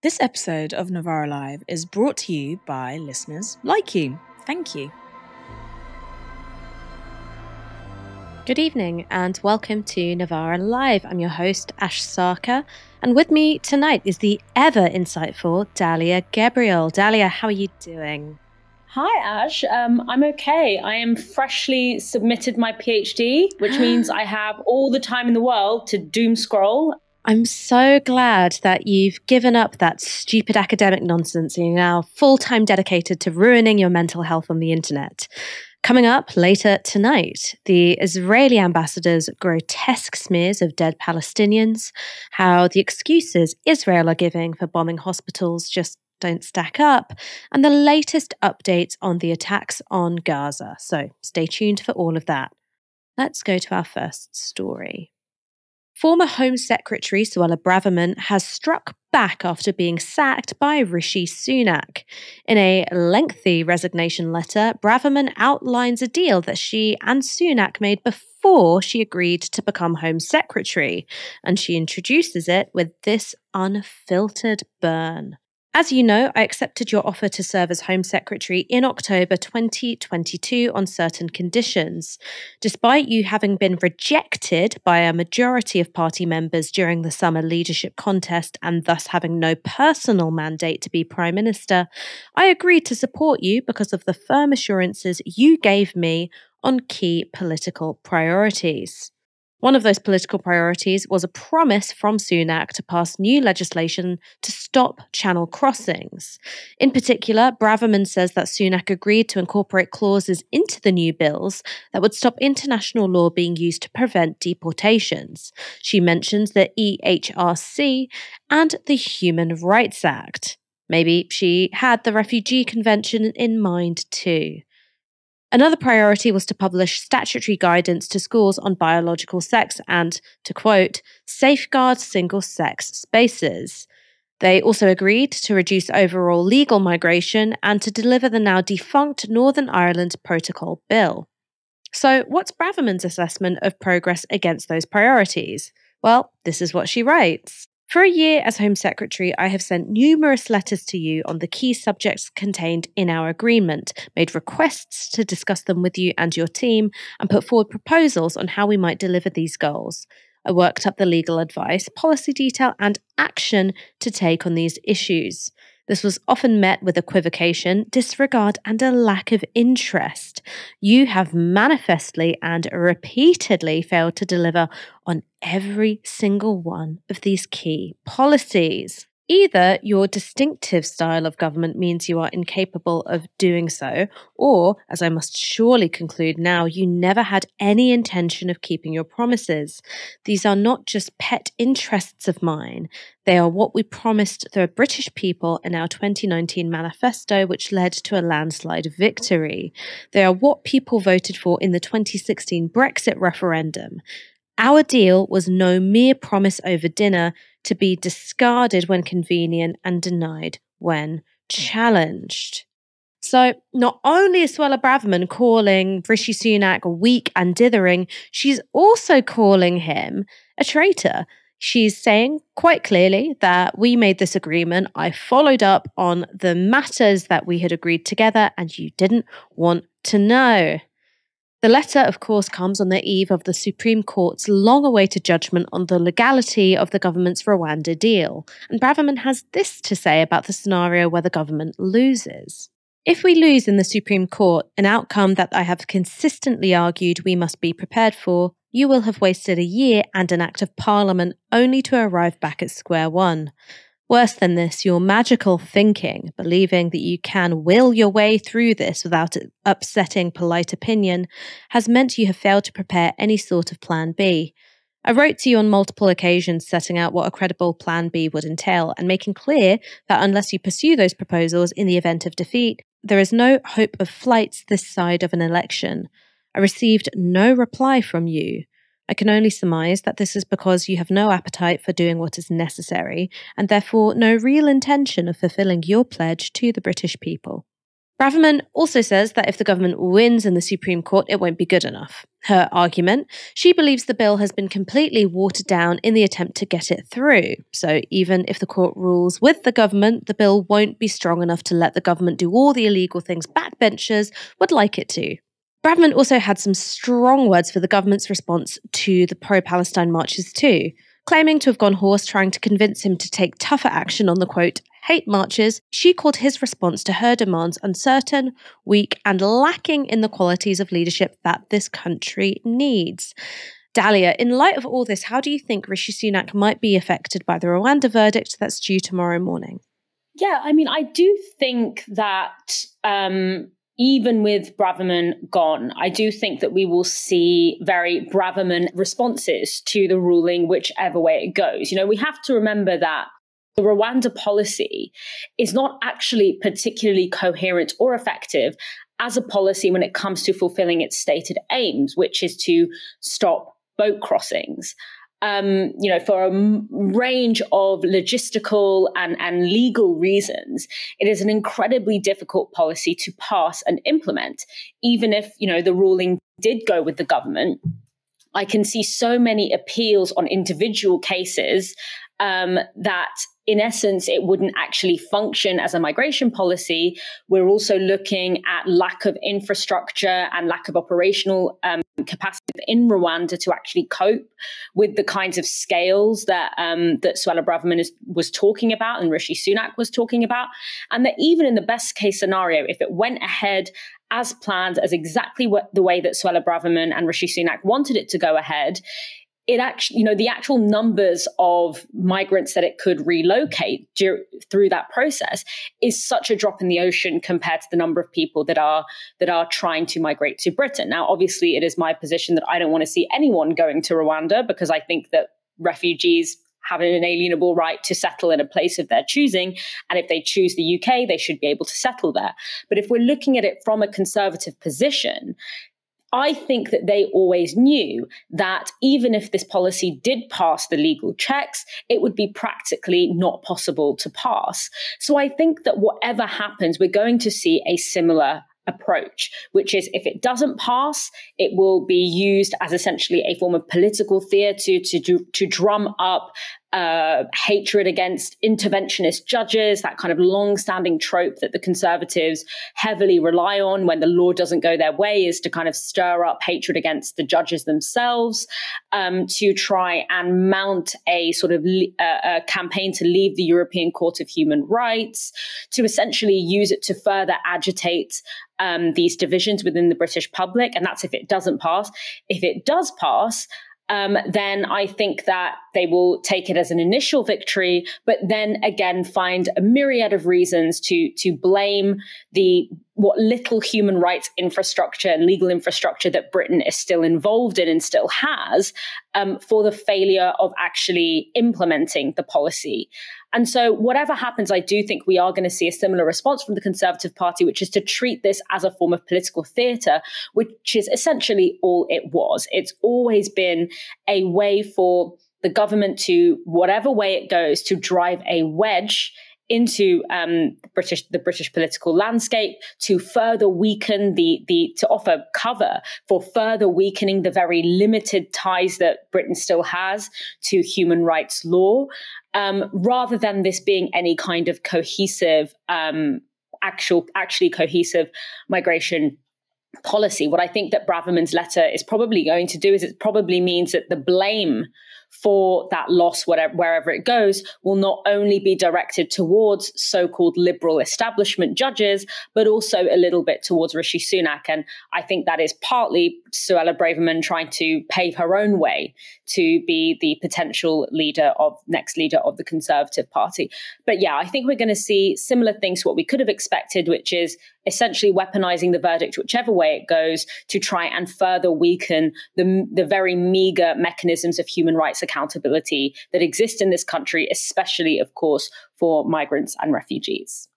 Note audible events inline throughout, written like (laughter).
This episode of Novara Live is brought to you by listeners like you. Thank you. Good evening and welcome to Novara Live. I'm your host, Ash Sarkar, and with me tonight is the ever insightful Dalia Gebrial. Dalia, how are you doing? Hi, Ash. Um, I'm okay. I am freshly submitted my PhD, which (gasps) means I have all the time in the world to doom scroll. I'm so glad that you've given up that stupid academic nonsense and you're now full time dedicated to ruining your mental health on the internet. Coming up later tonight, the Israeli ambassador's grotesque smears of dead Palestinians, how the excuses Israel are giving for bombing hospitals just don't stack up, and the latest updates on the attacks on Gaza. So stay tuned for all of that. Let's go to our first story. Former Home Secretary Suella Braverman has struck back after being sacked by Rishi Sunak. In a lengthy resignation letter, Braverman outlines a deal that she and Sunak made before she agreed to become Home Secretary, and she introduces it with this unfiltered burn. As you know, I accepted your offer to serve as Home Secretary in October 2022 on certain conditions. Despite you having been rejected by a majority of party members during the summer leadership contest and thus having no personal mandate to be Prime Minister, I agreed to support you because of the firm assurances you gave me on key political priorities. One of those political priorities was a promise from Sunak to pass new legislation to stop channel crossings. In particular, Braverman says that Sunak agreed to incorporate clauses into the new bills that would stop international law being used to prevent deportations. She mentions the ECHR and the Human Rights Act. Maybe she had the Refugee Convention in mind too. Another priority was to publish statutory guidance to schools on biological sex and, to quote, safeguard single sex spaces. They also agreed to reduce overall legal migration and to deliver the now defunct Northern Ireland Protocol Bill. So, what's Braverman's assessment of progress against those priorities? Well, this is what she writes. For a year as Home Secretary, I have sent numerous letters to you on the key subjects contained in our agreement, made requests to discuss them with you and your team, and put forward proposals on how we might deliver these goals. I worked up the legal advice, policy detail, and action to take on these issues. This was often met with equivocation, disregard, and a lack of interest. You have manifestly and repeatedly failed to deliver on every single one of these key policies. Either your distinctive style of government means you are incapable of doing so, or, as I must surely conclude now, you never had any intention of keeping your promises. These are not just pet interests of mine, they are what we promised the British people in our 2019 manifesto, which led to a landslide victory. They are what people voted for in the 2016 Brexit referendum. Our deal was no mere promise over dinner to be discarded when convenient and denied when challenged. So, not only is Suella Braverman calling Rishi Sunak weak and dithering, she's also calling him a traitor. She's saying quite clearly that we made this agreement. I followed up on the matters that we had agreed together, and you didn't want to know. The letter, of course, comes on the eve of the Supreme Court's long awaited judgment on the legality of the government's Rwanda deal, and Braverman has this to say about the scenario where the government loses. If we lose in the Supreme Court, an outcome that I have consistently argued we must be prepared for, you will have wasted a year and an Act of Parliament only to arrive back at square one. Worse than this, your magical thinking, believing that you can will your way through this without upsetting polite opinion, has meant you have failed to prepare any sort of plan B. I wrote to you on multiple occasions setting out what a credible plan B would entail and making clear that unless you pursue those proposals in the event of defeat, there is no hope of flights this side of an election. I received no reply from you. I can only surmise that this is because you have no appetite for doing what is necessary, and therefore no real intention of fulfilling your pledge to the British people. Braverman also says that if the government wins in the Supreme Court, it won't be good enough. Her argument she believes the bill has been completely watered down in the attempt to get it through. So, even if the court rules with the government, the bill won't be strong enough to let the government do all the illegal things backbenchers would like it to. Braverman also had some strong words for the government's response to the pro Palestine marches, too, claiming to have gone hoarse trying to convince him to take tougher action on the quote, hate marches. She called his response to her demands uncertain, weak, and lacking in the qualities of leadership that this country needs. Dalia, in light of all this, how do you think Rishi Sunak might be affected by the Rwanda verdict that's due tomorrow morning? Yeah, I mean, I do think that um, even with Braverman gone, I do think that we will see very Braverman responses to the ruling, whichever way it goes. You know, we have to remember that the Rwanda policy is not actually particularly coherent or effective as a policy when it comes to fulfilling its stated aims, which is to stop boat crossings um, you know, for a range of logistical and, and legal reasons, it is an incredibly difficult policy to pass and implement. Even if, you know, the ruling did go with the government, I can see so many appeals on individual cases um, that in essence, it wouldn't actually function as a migration policy. We're also looking at lack of infrastructure and lack of operational um, capacity in Rwanda to actually cope with the kinds of scales that um, that Suella Braverman is, was talking about and Rishi Sunak was talking about, and that even in the best case scenario, if it went ahead as planned, as exactly what the way that Suella Braverman and Rishi Sunak wanted it to go ahead, it actually, you know, the actual numbers of migrants that it could relocate through that process is such a drop in the ocean compared to the number of people that are that are trying to migrate to Britain. Now, obviously, it is my position that I don't want to see anyone going to Rwanda because I think that refugees have an inalienable right to settle in a place of their choosing. And if they choose the UK, they should be able to settle there. But if we're looking at it from a conservative position, I think that they always knew that even if this policy did pass the legal checks, it would be practically not possible to pass. So I think that whatever happens, we're going to see a similar approach, which is if it doesn't pass, it will be used as essentially a form of political theatre to, to, to drum up uh, hatred against interventionist judges, that kind of long-standing trope that the conservatives heavily rely on when the law doesn't go their way is to kind of stir up hatred against the judges themselves, um, to try and mount a sort of uh, a campaign to leave the European Court of Human Rights, to essentially use it to further agitate um, these divisions within the British public. And that's if it doesn't pass. If it does pass, um, then I think that they will take it as an initial victory, but then again find a myriad of reasons to to blame the what little human rights infrastructure and legal infrastructure that Britain is still involved in and still has um, for the failure of actually implementing the policy. And so, whatever happens, I do think we are going to see a similar response from the Conservative Party, which is to treat this as a form of political theatre, which is essentially all it was. It's always been a way for the government to, whatever way it goes, to drive a wedge into um, British the British political landscape to further weaken the the to offer cover for further weakening the very limited ties that Britain still has to human rights law um, rather than this being any kind of cohesive, um, actual, actually cohesive migration policy. What I think that Braverman's letter is probably going to do is it probably means that the blame for that loss, whatever, wherever it goes, will not only be directed towards so called liberal establishment judges, but also a little bit towards Rishi Sunak. And I think that is partly Suella Braverman trying to pave her own way to be the potential leader of next leader of the Conservative Party. But yeah, I think we're going to see similar things to what we could have expected, which is essentially weaponizing the verdict, whichever way it goes, to try and further weaken the, the very meager mechanisms of human rights accountability that exist in this country, especially, of course, for migrants and refugees.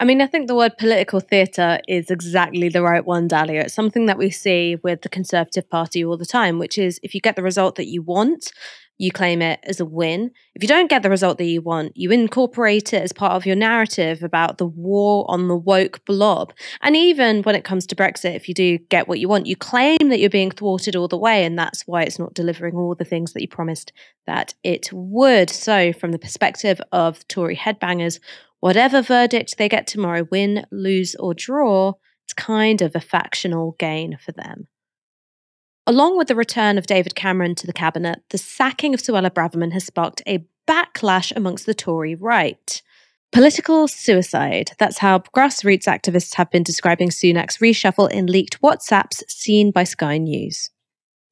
I mean, I think the word political theatre is exactly the right one, Dalia. It's something that we see with the Conservative Party all the time, which is if you get the result that you want, you claim it as a win. If you don't get the result that you want, you incorporate it as part of your narrative about the war on the woke blob. And even when it comes to Brexit, if you do get what you want, you claim that you're being thwarted all the way, and that's why it's not delivering all the things that you promised that it would. So, from the perspective of Tory headbangers, Whatever verdict they get tomorrow, win, lose, or draw, it's kind of a factional gain for them. Along with the return of David Cameron to the cabinet, the sacking of Suella Braverman has sparked a backlash amongst the Tory right. Political suicide. That's how grassroots activists have been describing Sunak's reshuffle in leaked WhatsApps seen by Sky News.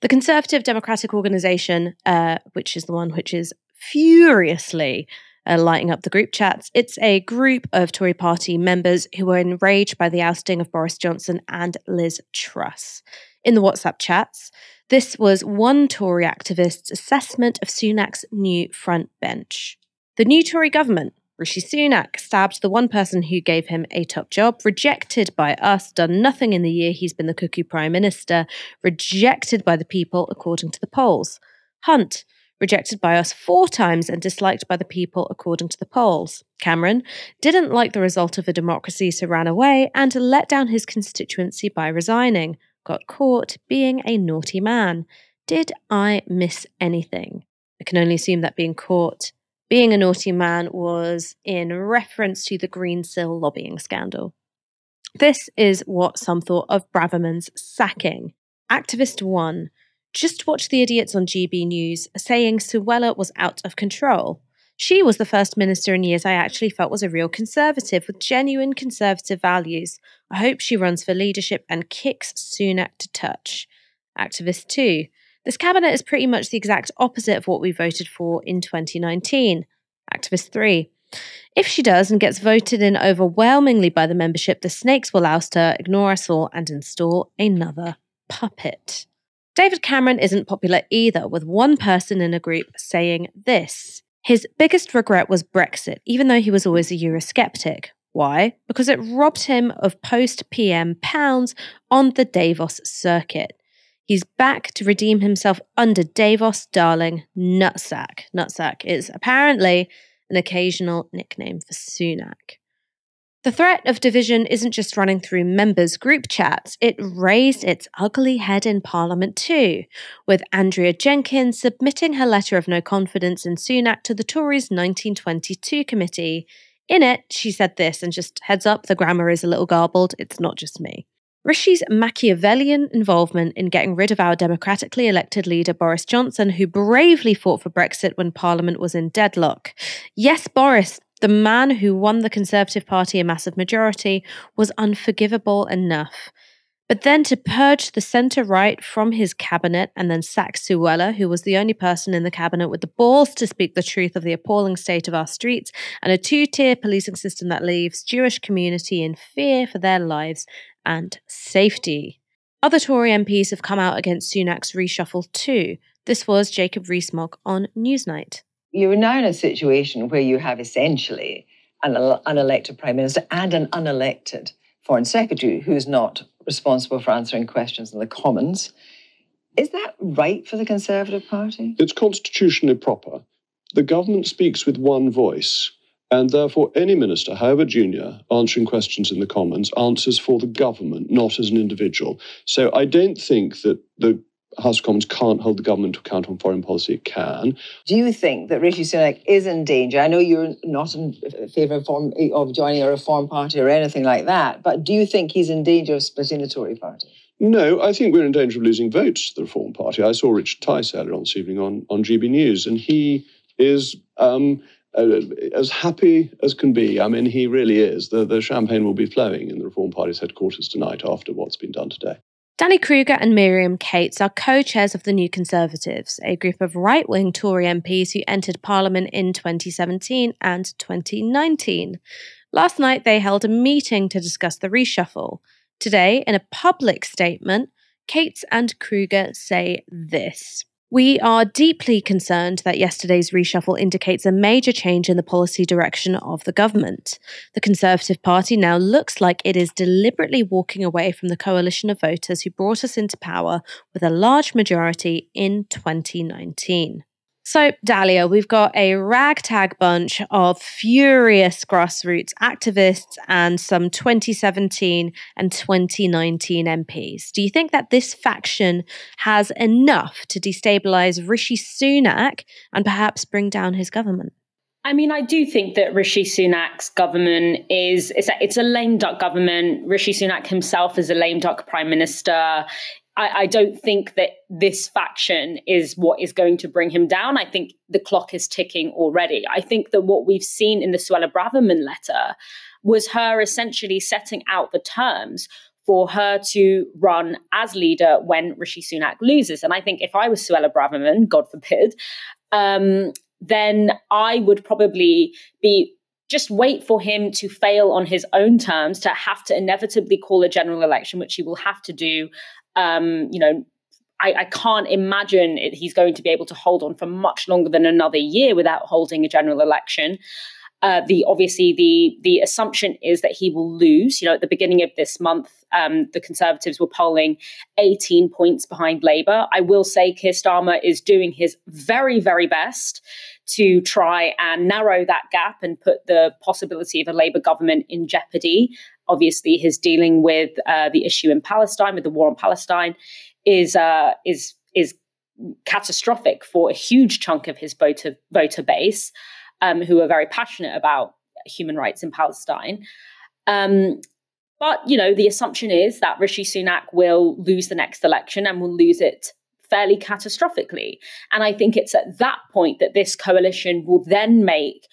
The Conservative Democratic Organisation, uh, which is the one which is furiously uh, lighting up the group chats. It's a group of Tory party members who were enraged by the ousting of Boris Johnson and Liz Truss. In the WhatsApp chats, this was one Tory activist's assessment of Sunak's new front bench. The new Tory government, Rishi Sunak, stabbed the one person who gave him a top job, rejected by us, done nothing in the year he's been the cuckoo prime minister, rejected by the people according to the polls. Hunt, rejected by us four times and disliked by the people according to the polls. Cameron didn't like the result of a democracy, so ran away and let down his constituency by resigning. Got caught being a naughty man. Did I miss anything? I can only assume that being caught being a naughty man was in reference to the Greensill lobbying scandal. This is what some thought of Braverman's sacking. Activist 1 just watch the idiots on GB News saying Suella was out of control. She was the first minister in years I actually felt was a real conservative with genuine conservative values. I hope she runs for leadership and kicks Sunak to touch. Activist 2. This cabinet is pretty much the exact opposite of what we voted for in 2019. Activist 3. If she does and gets voted in overwhelmingly by the membership, the snakes will oust her, ignore us all, and install another puppet. David Cameron isn't popular either, with one person in a group saying this. His biggest regret was Brexit, even though he was always a Eurosceptic. Why? Because it robbed him of post PM pounds on the Davos circuit. He's back to redeem himself under Davos darling Nutsack. Nutsack is apparently an occasional nickname for Sunak. The threat of division isn't just running through members' group chats, it raised its ugly head in Parliament too, with Andrea Jenkyns submitting her letter of no confidence in Sunak to the Tories' 1922 committee. In it, she said this, and just heads up, the grammar is a little garbled, it's not just me. Rishi's Machiavellian involvement in getting rid of our democratically elected leader Boris Johnson, who bravely fought for Brexit when Parliament was in deadlock. Yes, Boris, the man who won the Conservative Party a massive majority was unforgivable enough. But then to purge the centre right from his cabinet and then sack Suella, who was the only person in the cabinet with the balls to speak the truth of the appalling state of our streets and a two tier policing system that leaves Jewish community in fear for their lives and safety. Other Tory MPs have come out against Sunak's reshuffle too. This was Jacob Rees-Mogg on Newsnight you're now in a situation where you have essentially an unelected prime minister and an unelected foreign secretary who is not responsible for answering questions in the Commons. Is that right for the Conservative Party? It's constitutionally proper. The government speaks with one voice, and therefore any minister, however junior, answering questions in the Commons answers for the government, not as an individual. So I don't think that the House of Commons can't hold the government to account on foreign policy. It can. Do you think that Rishi Sunak is in danger? I know you're not in favour of, form, of joining a reform party or anything like that, but do you think he's in danger of splitting the Tory party? No, I think we're in danger of losing votes to the Reform Party. I saw Richard Tice earlier on this evening on, on GB News, and he is um, uh, as happy as can be. I mean, he really is. The, the champagne will be flowing in the Reform Party's headquarters tonight after what's been done today. Danny Kruger and Miriam Cates are co chairs of the New Conservatives, a group of right wing Tory MPs who entered Parliament in 2017 and 2019. Last night, they held a meeting to discuss the reshuffle. Today, in a public statement, Cates and Kruger say this We are deeply concerned that yesterday's reshuffle indicates a major change in the policy direction of the government. The Conservative Party now looks like it is deliberately walking away from the coalition of voters who brought us into power with a large majority in 2019. So, Dalia, we've got a ragtag bunch of furious grassroots activists and some 2017 and 2019 MPs. Do you think that this faction has enough to destabilize Rishi Sunak and perhaps bring down his government? I mean, I do think that Rishi Sunak's government is it's a, it's a lame duck government. Rishi Sunak himself is a lame duck prime minister. I, I, don't think that this faction is what is going to bring him down. I think the clock is ticking already. I think that what we've seen in the Suella Braverman letter was her essentially setting out the terms for her to run as leader when Rishi Sunak loses. And I think if I was Suella Braverman, God forbid, um, then I would probably be just wait for him to fail on his own terms, to have to inevitably call a general election, which he will have to do um, you know, I, I, can't imagine it, he's going to be able to hold on for much longer than another year without holding a general election. Uh, the obviously the the assumption is that he will lose. You know, at the beginning of this month, um, the Conservatives were polling 18 points behind Labour. I will say Keir Starmer is doing his very very best to try and narrow that gap and put the possibility of a Labour government in jeopardy. Obviously, his dealing with uh, the issue in Palestine, with the war on Palestine, is uh, is is catastrophic for a huge chunk of his voter voter base, um, who are very passionate about human rights in Palestine. Um, but you know, the assumption is that Rishi Sunak will lose the next election and will lose it fairly catastrophically. And I think it's at that point that this coalition will then make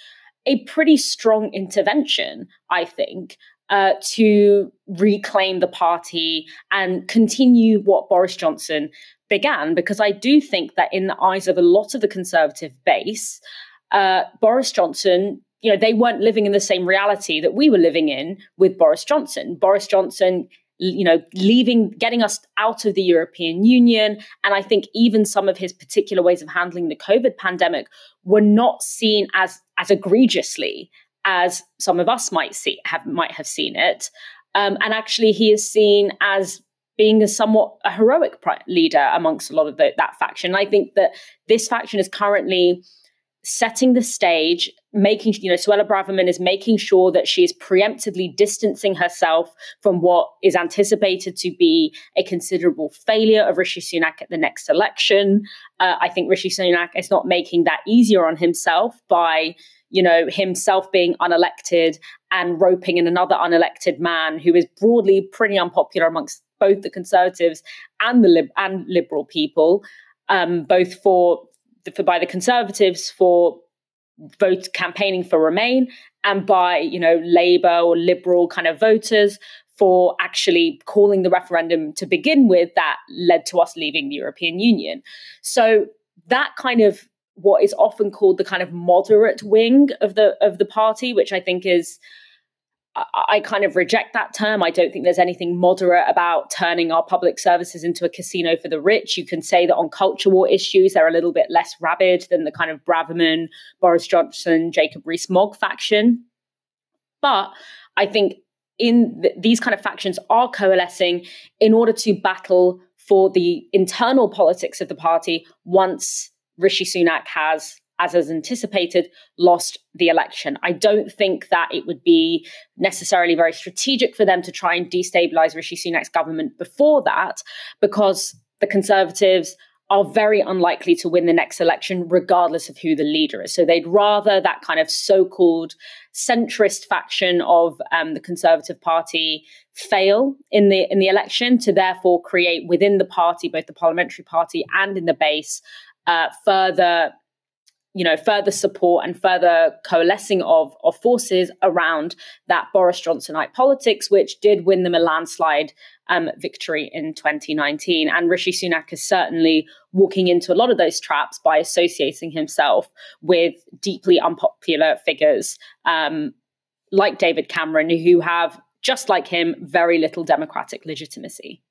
a pretty strong intervention, I think, uh, to reclaim the party and continue what Boris Johnson began. Because I do think that, in the eyes of a lot of the Conservative base, uh, Boris Johnson, you know, they weren't living in the same reality that we were living in with Boris Johnson. Boris Johnson you know leaving getting us out of the european union and i think even some of his particular ways of handling the covid pandemic were not seen as as egregiously as some of us might see have might have seen it. Um, and actually, he is seen as being a somewhat a heroic leader amongst a lot of the, that faction. And I think that this faction is currently setting the stage, making you know Suella Braverman is making sure that she is preemptively distancing herself from what is anticipated to be a considerable failure of Rishi Sunak at the next election. Uh, I think Rishi Sunak is not making that easier on himself by you know, himself being unelected and roping in another unelected man who is broadly pretty unpopular amongst both the conservatives and the lib- and liberal people, um, both for, for by the conservatives for vote campaigning for Remain and by you know Labour or liberal kind of voters for actually calling the referendum to begin with that led to us leaving the European Union. So that kind of what is often called the kind of moderate wing of the of the party, which I think is I, kind of reject that term. I don't think there's anything moderate about turning our public services into a casino for the rich. You can say that on culture war issues, they're a little bit less rabid than the kind of Braverman, Boris Johnson, Jacob Rees-Mogg faction. But I think in th- these kind of factions are coalescing in order to battle for the internal politics of the party once Rishi Sunak has, as is anticipated, lost the election. I don't think that it would be necessarily very strategic for them to try and destabilize Rishi Sunak's government before that, because the Conservatives are very unlikely to win the next election, regardless of who the leader is. So they'd rather that kind of so called centrist faction of um, the Conservative Party fail in the in the election to therefore create within the party, both the parliamentary party and in the base, uh, further you know further support and further coalescing of, of forces around that Boris Johnsonite politics, which did win them a landslide um, victory in 2019. And Rishi Sunak is certainly walking into a lot of those traps by associating himself with deeply unpopular figures um, like David Cameron, who have, just like him, very little democratic legitimacy.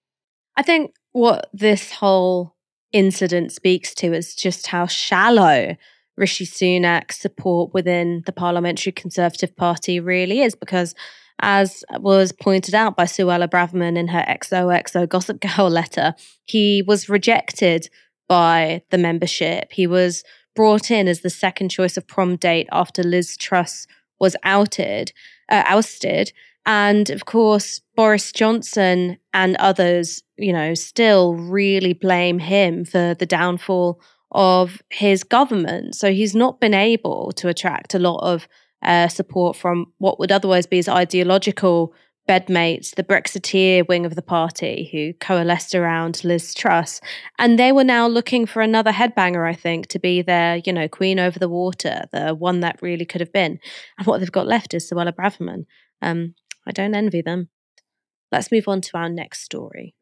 I think what this whole incident speaks to is just how shallow Rishi Sunak's support within the Parliamentary Conservative Party really is, because as was pointed out by Suella Braverman in her XOXO Gossip Girl letter, he was rejected by the membership. He was brought in as the second choice of prom date after Liz Truss was outed, uh, ousted. And of course, Boris Johnson and others, you know, still really blame him for the downfall of his government. So he's not been able to attract a lot of uh, support from what would otherwise be his ideological bedmates, the Brexiteer wing of the party, who coalesced around Liz Truss. And they were now looking for another headbanger, I think, to be their, you know, queen over the water, the one that really could have been. And what they've got left is Suella Braverman. Um, I don't envy them. Let's move on to our next story.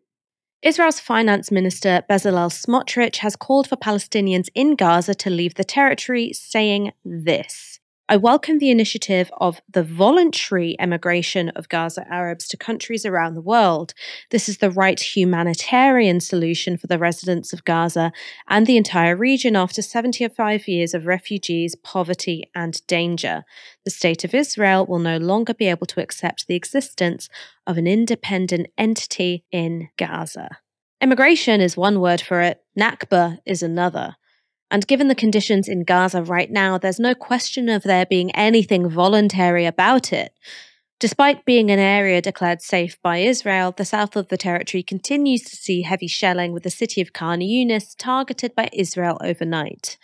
Israel's finance minister Bezalel Smotrich has called for Palestinians in Gaza to leave the territory, saying this I welcome the initiative of the voluntary emigration of Gaza Arabs to countries around the world. This is the right humanitarian solution for the residents of Gaza and the entire region after 75 years of refugees, poverty, and danger. The State of Israel will no longer be able to accept the existence of an independent entity in Gaza. Immigration is one word for it, Nakba is another. And given the conditions in Gaza right now, there's no question of there being anything voluntary about it. Despite being an area declared safe by Israel, the south of the territory continues to see heavy shelling, with the city of Khan Yunis targeted by Israel overnight.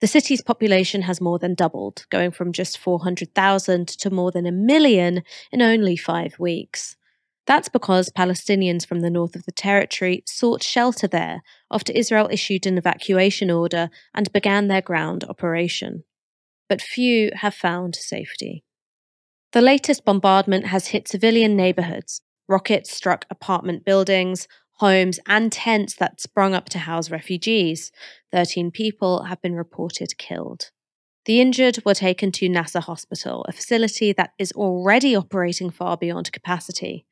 The city's population has more than doubled, going from just 400,000 to more than a million in only five weeks. That's because Palestinians from the north of the territory sought shelter there after Israel issued an evacuation order and began their ground operation. But few have found safety. The latest bombardment has hit civilian neighborhoods. Rockets struck apartment buildings, homes, and tents that sprung up to house refugees. 13 people have been reported killed. The injured were taken to Nasser Hospital, a facility that is already operating far beyond capacity.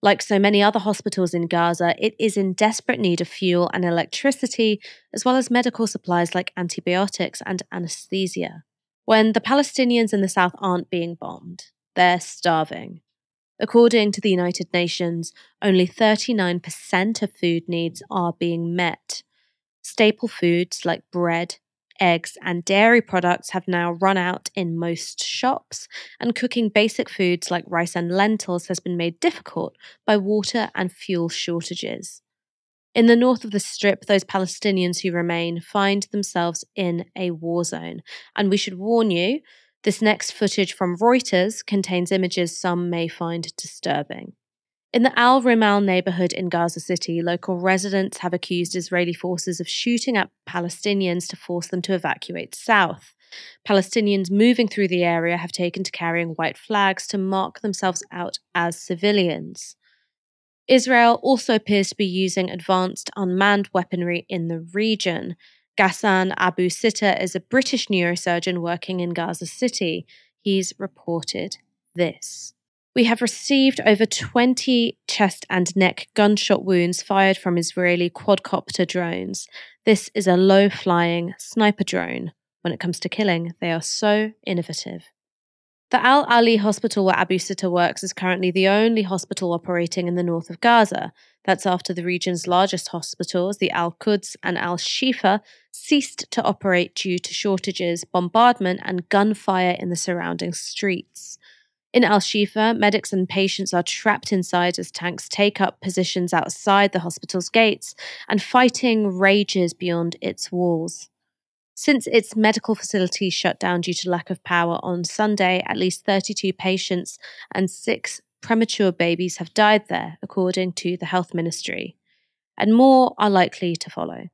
Like so many other hospitals in Gaza, it is in desperate need of fuel and electricity, as well as medical supplies like antibiotics and anesthesia. When the Palestinians in the south aren't being bombed, they're starving. According to the United Nations, only 39% of food needs are being met. Staple foods like bread, eggs, and dairy products have now run out in most shops, and cooking basic foods like rice and lentils has been made difficult by water and fuel shortages. In the north of the strip, those Palestinians who remain find themselves in a war zone. And we should warn you this next footage from Reuters contains images some may find disturbing. In the Al Rimal neighborhood in Gaza City, local residents have accused Israeli forces of shooting at Palestinians to force them to evacuate south. Palestinians moving through the area have taken to carrying white flags to mark themselves out as civilians. Israel also appears to be using advanced unmanned weaponry in the region. Ghassan Abu Sitta is a British neurosurgeon working in Gaza City. He's reported this. We have received over 20 chest and neck gunshot wounds fired from Israeli quadcopter drones. This is a low flying sniper drone. When it comes to killing, they are so innovative. The Al Ahli hospital where Abu Sitta works is currently the only hospital operating in the north of Gaza. That's after the region's largest hospitals, the Al Quds and Al Shifa, ceased to operate due to shortages, bombardment, and gunfire in the surrounding streets. In Al Shifa, medics and patients are trapped inside as tanks take up positions outside the hospital's gates, and fighting rages beyond its walls. Since its medical facility shut down due to lack of power on Sunday, at least 32 patients and six premature babies have died there, according to the health ministry, and more are likely to follow.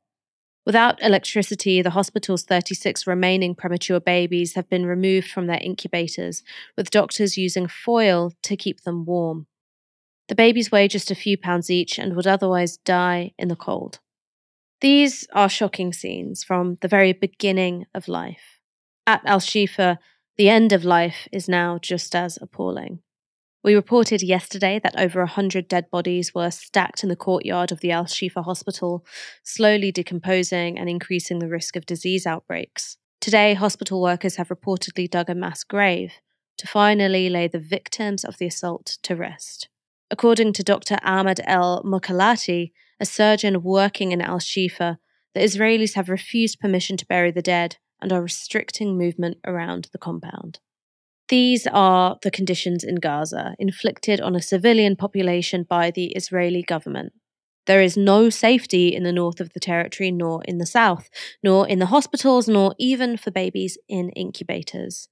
Without electricity, the hospital's 36 remaining premature babies have been removed from their incubators, with doctors using foil to keep them warm. The babies weigh just a few pounds each and would otherwise die in the cold. These are shocking scenes from the very beginning of life. At Al Shifa, the end of life is now just as appalling. We reported yesterday that over 100 dead bodies were stacked in the courtyard of the Al Shifa hospital, slowly decomposing and increasing the risk of disease outbreaks. Today, hospital workers have reportedly dug a mass grave to finally lay the victims of the assault to rest. According to Dr. Ahmad El Mokhallalati, a surgeon working in Al Shifa, the Israelis have refused permission to bury the dead and are restricting movement around the compound. These are the conditions in Gaza inflicted on a civilian population by the Israeli government. There is no safety in the north of the territory, nor in the south, nor in the hospitals, nor even for babies in incubators.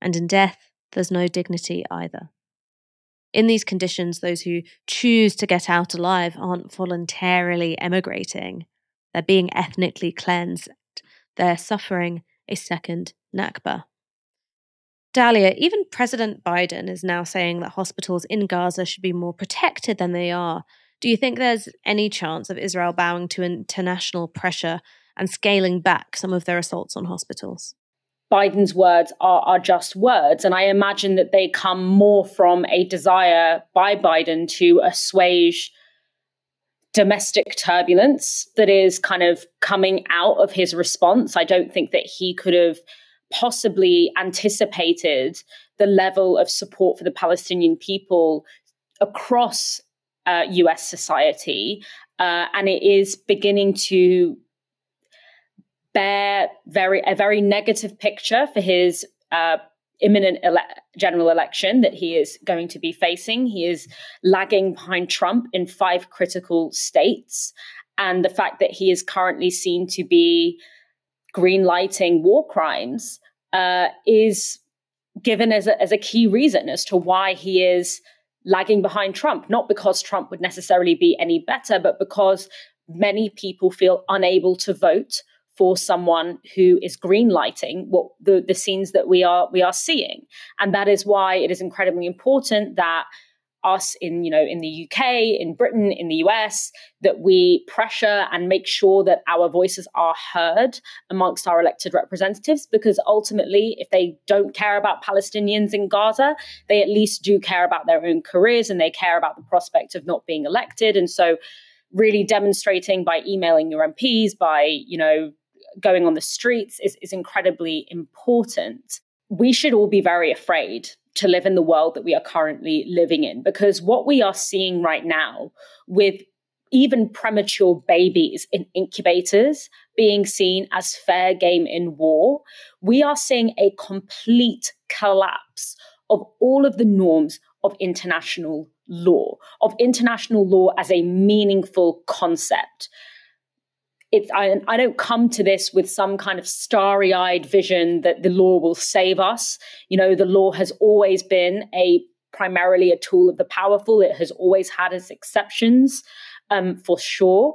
And in death, there's no dignity either. In these conditions, those who choose to get out alive aren't voluntarily emigrating. They're being ethnically cleansed. They're suffering a second Nakba. Dalia, even President Biden is now saying that hospitals in Gaza should be more protected than they are. Do you think there's any chance of Israel bowing to international pressure and scaling back some of their assaults on hospitals? Biden's words are, are just words. And I imagine that they come more from a desire by Biden to assuage domestic turbulence that is kind of coming out of his response. I don't think that he could have possibly anticipated the level of support for the Palestinian people across uh, US society. Uh, and it is beginning to bear very a very negative picture for his uh, imminent ele- general election that he is going to be facing. He is lagging behind Trump in five critical states. And the fact that he is currently seen to be green lighting war crimes uh, is given as a, as a key reason as to why he is lagging behind Trump, not because Trump would necessarily be any better, but because many people feel unable to vote for someone who is green lighting what the, the scenes that we are we are seeing. And that is why it is incredibly important that us in you know in the UK, in Britain, in the US, that we pressure and make sure that our voices are heard amongst our elected representatives. Because ultimately, if they don't care about Palestinians in Gaza, they at least do care about their own careers and they care about the prospect of not being elected. And so, really demonstrating by emailing your MPs, by you know going on the streets is, is incredibly important. We should all be very afraid to live in the world that we are currently living in. Because what we are seeing right now with even premature babies in incubators being seen as fair game in war, we are seeing a complete collapse of all of the norms of international law, of international law as a meaningful concept it's I, I don't come to this with some kind of starry-eyed vision that the law will save us. You know the law has always been a primarily a tool of the powerful. It has always had its exceptions um, for sure.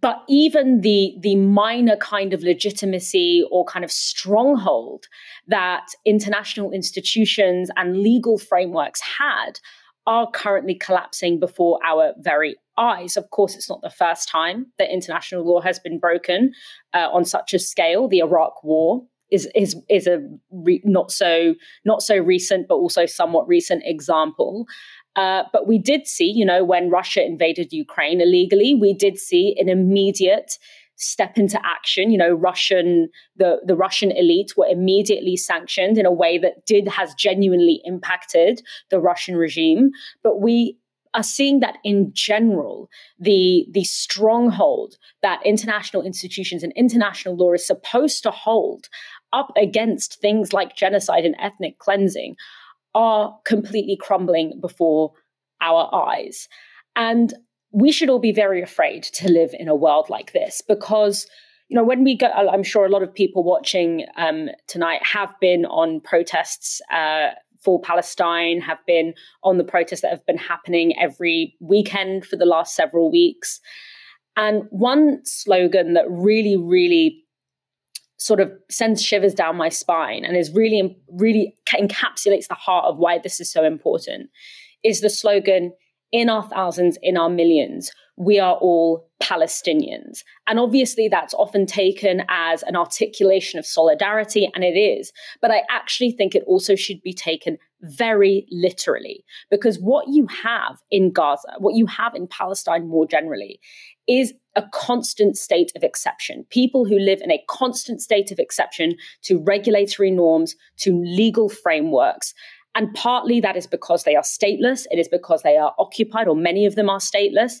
But even the the minor kind of legitimacy or kind of stronghold that international institutions and legal frameworks had are currently collapsing before our very eyes. Of course, it's not the first time that international law has been broken uh, on such a scale. The Iraq War is is is a re- not so not so recent, but also somewhat recent example. Uh, but we did see, you know, when Russia invaded Ukraine illegally, we did see an immediate step into action. You know, Russian the the Russian elite were immediately sanctioned in a way that did has genuinely impacted the Russian regime. But we are seeing that in general, the the stronghold that international institutions and international law is supposed to hold up against things like genocide and ethnic cleansing are completely crumbling before our eyes. And we should all be very afraid to live in a world like this because you know when we go i'm sure a lot of people watching um, tonight have been on protests uh, for palestine have been on the protests that have been happening every weekend for the last several weeks. And one slogan that really really sort of sends shivers down my spine and is really really encapsulates the heart of why this is so important is the slogan in our thousands, in our millions, we are all Palestinians. And obviously, that's often taken as an articulation of solidarity, and it is. But I actually think it also should be taken very literally, because what you have in Gaza, what you have in Palestine more generally, is a constant state of exception. People who live in a constant state of exception to regulatory norms, to legal frameworks. And partly that is because they are stateless. It is because they are occupied, or many of them are stateless.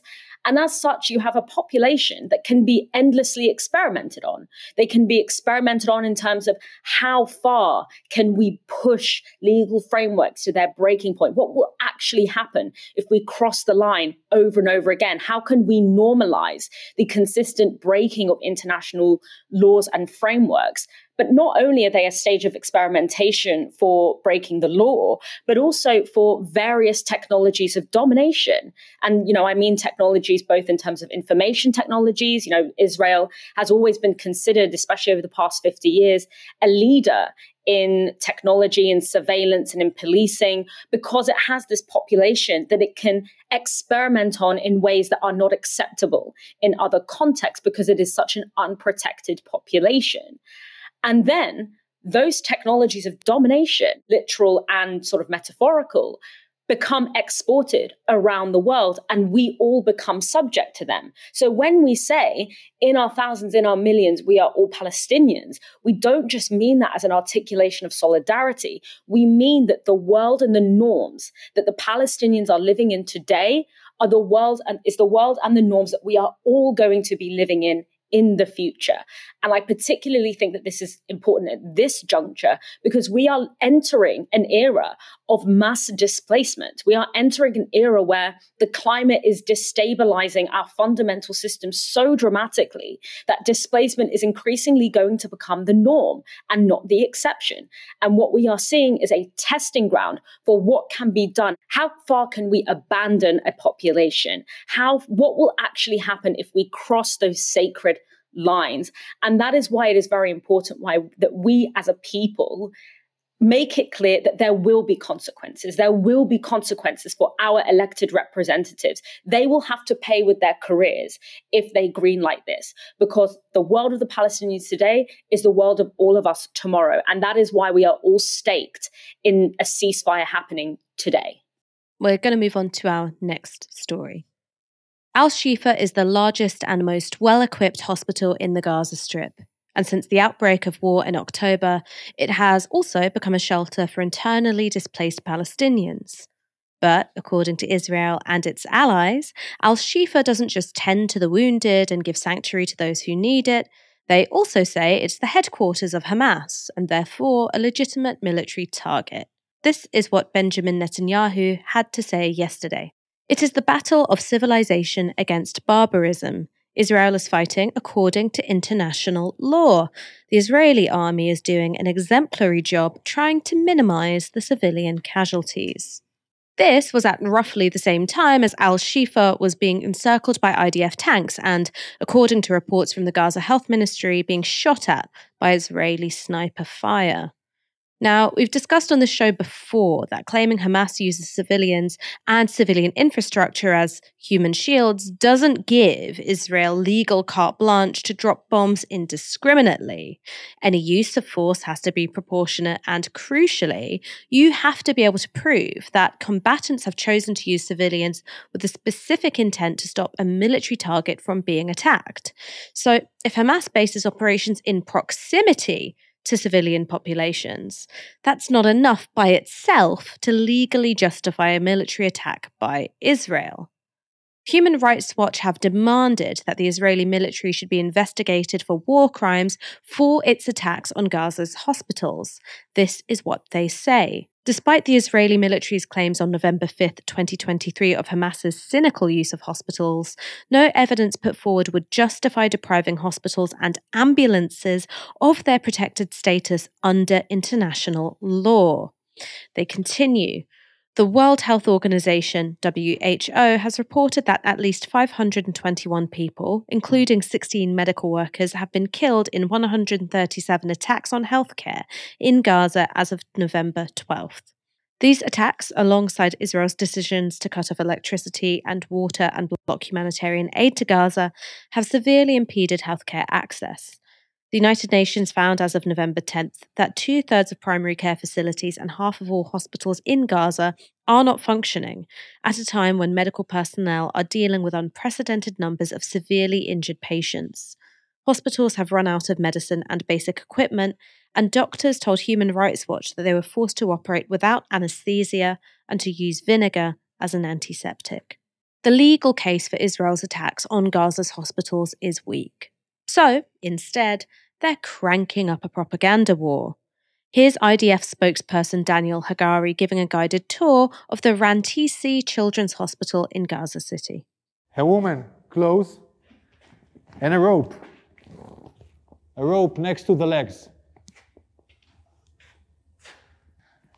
And as such, you have a population that can be endlessly experimented on. They can be experimented on in terms of how far can we push legal frameworks to their breaking point? What will actually happen if we cross the line over and over again? How can we normalize the consistent breaking of international laws and frameworks? But not only are they a stage of experimentation for breaking the law, but also for various technologies of domination. And, you know, I mean technologies both in terms of information technologies. You know, Israel has always been considered, especially over the past 50 years, a leader in technology and surveillance and in policing because it has this population that it can experiment on in ways that are not acceptable in other contexts because it is such an unprotected population. And then those technologies of domination, literal and sort of metaphorical, become exported around the world and we all become subject to them. So when we say in our thousands, in our millions, we are all Palestinians, we don't just mean that as an articulation of solidarity. We mean that the world and the norms that the Palestinians are living in today are the world and is the world and the norms that we are all going to be living in in the future. And I particularly think that this is important at this juncture because we are entering an era of mass displacement. We are entering an era where the climate is destabilizing our fundamental systems so dramatically that displacement is increasingly going to become the norm and not the exception. And what we are seeing is a testing ground for what can be done. How far can we abandon a population? How what will actually happen if we cross those sacred lines? And that is why it is very important why that we as a people make it clear that there will be consequences. There will be consequences for our elected representatives. They will have to pay with their careers if they greenlight this, because the world of the Palestinians today is the world of all of us tomorrow. And that is why we are all staked in a ceasefire happening today. We're going to move on to our next story. Al Shifa is the largest and most well equipped hospital in the Gaza Strip. And since the outbreak of war in October, it has also become a shelter for internally displaced Palestinians. But according to Israel and its allies, Al Shifa doesn't just tend to the wounded and give sanctuary to those who need it. They also say it's the headquarters of Hamas and therefore a legitimate military target. This is what Benjamin Netanyahu had to say yesterday. It is the battle of civilization against barbarism, Israel is fighting according to international law. The Israeli army is doing an exemplary job trying to minimize the civilian casualties. This was at roughly the same time as Al Shifa was being encircled by IDF tanks and, according to reports from the Gaza Health Ministry, being shot at by Israeli sniper fire. Now, we've discussed on the show before that claiming Hamas uses civilians and civilian infrastructure as human shields doesn't give Israel legal carte blanche to drop bombs indiscriminately. Any use of force has to be proportionate, and crucially, you have to be able to prove that combatants have chosen to use civilians with a specific intent to stop a military target from being attacked. So, if Hamas bases operations in proximity to civilian populations. That's not enough by itself to legally justify a military attack by Israel. Human Rights Watch have demanded that the Israeli military should be investigated for war crimes for its attacks on Gaza's hospitals. This is what they say. Despite the Israeli military's claims on November 5, 2023, of Hamas's cynical use of hospitals, no evidence put forward would justify depriving hospitals and ambulances of their protected status under international law. They continue. The World Health Organization, WHO, has reported that at least 521 people, including 16 medical workers, have been killed in 137 attacks on healthcare in Gaza as of November 12th. These attacks, alongside Israel's decisions to cut off electricity and water and block humanitarian aid to Gaza, have severely impeded healthcare access. The United Nations found as of November 10th that two thirds of primary care facilities and half of all hospitals in Gaza are not functioning at a time when medical personnel are dealing with unprecedented numbers of severely injured patients. Hospitals have run out of medicine and basic equipment, and doctors told Human Rights Watch that they were forced to operate without anesthesia and to use vinegar as an antiseptic. The legal case for Israel's attacks on Gaza's hospitals is weak. So, instead, they're cranking up a propaganda war. Here's IDF spokesperson Daniel Hagari giving a guided tour of the Rantisi Children's Hospital in Gaza City. A woman, clothes, and a rope. A rope next to the legs.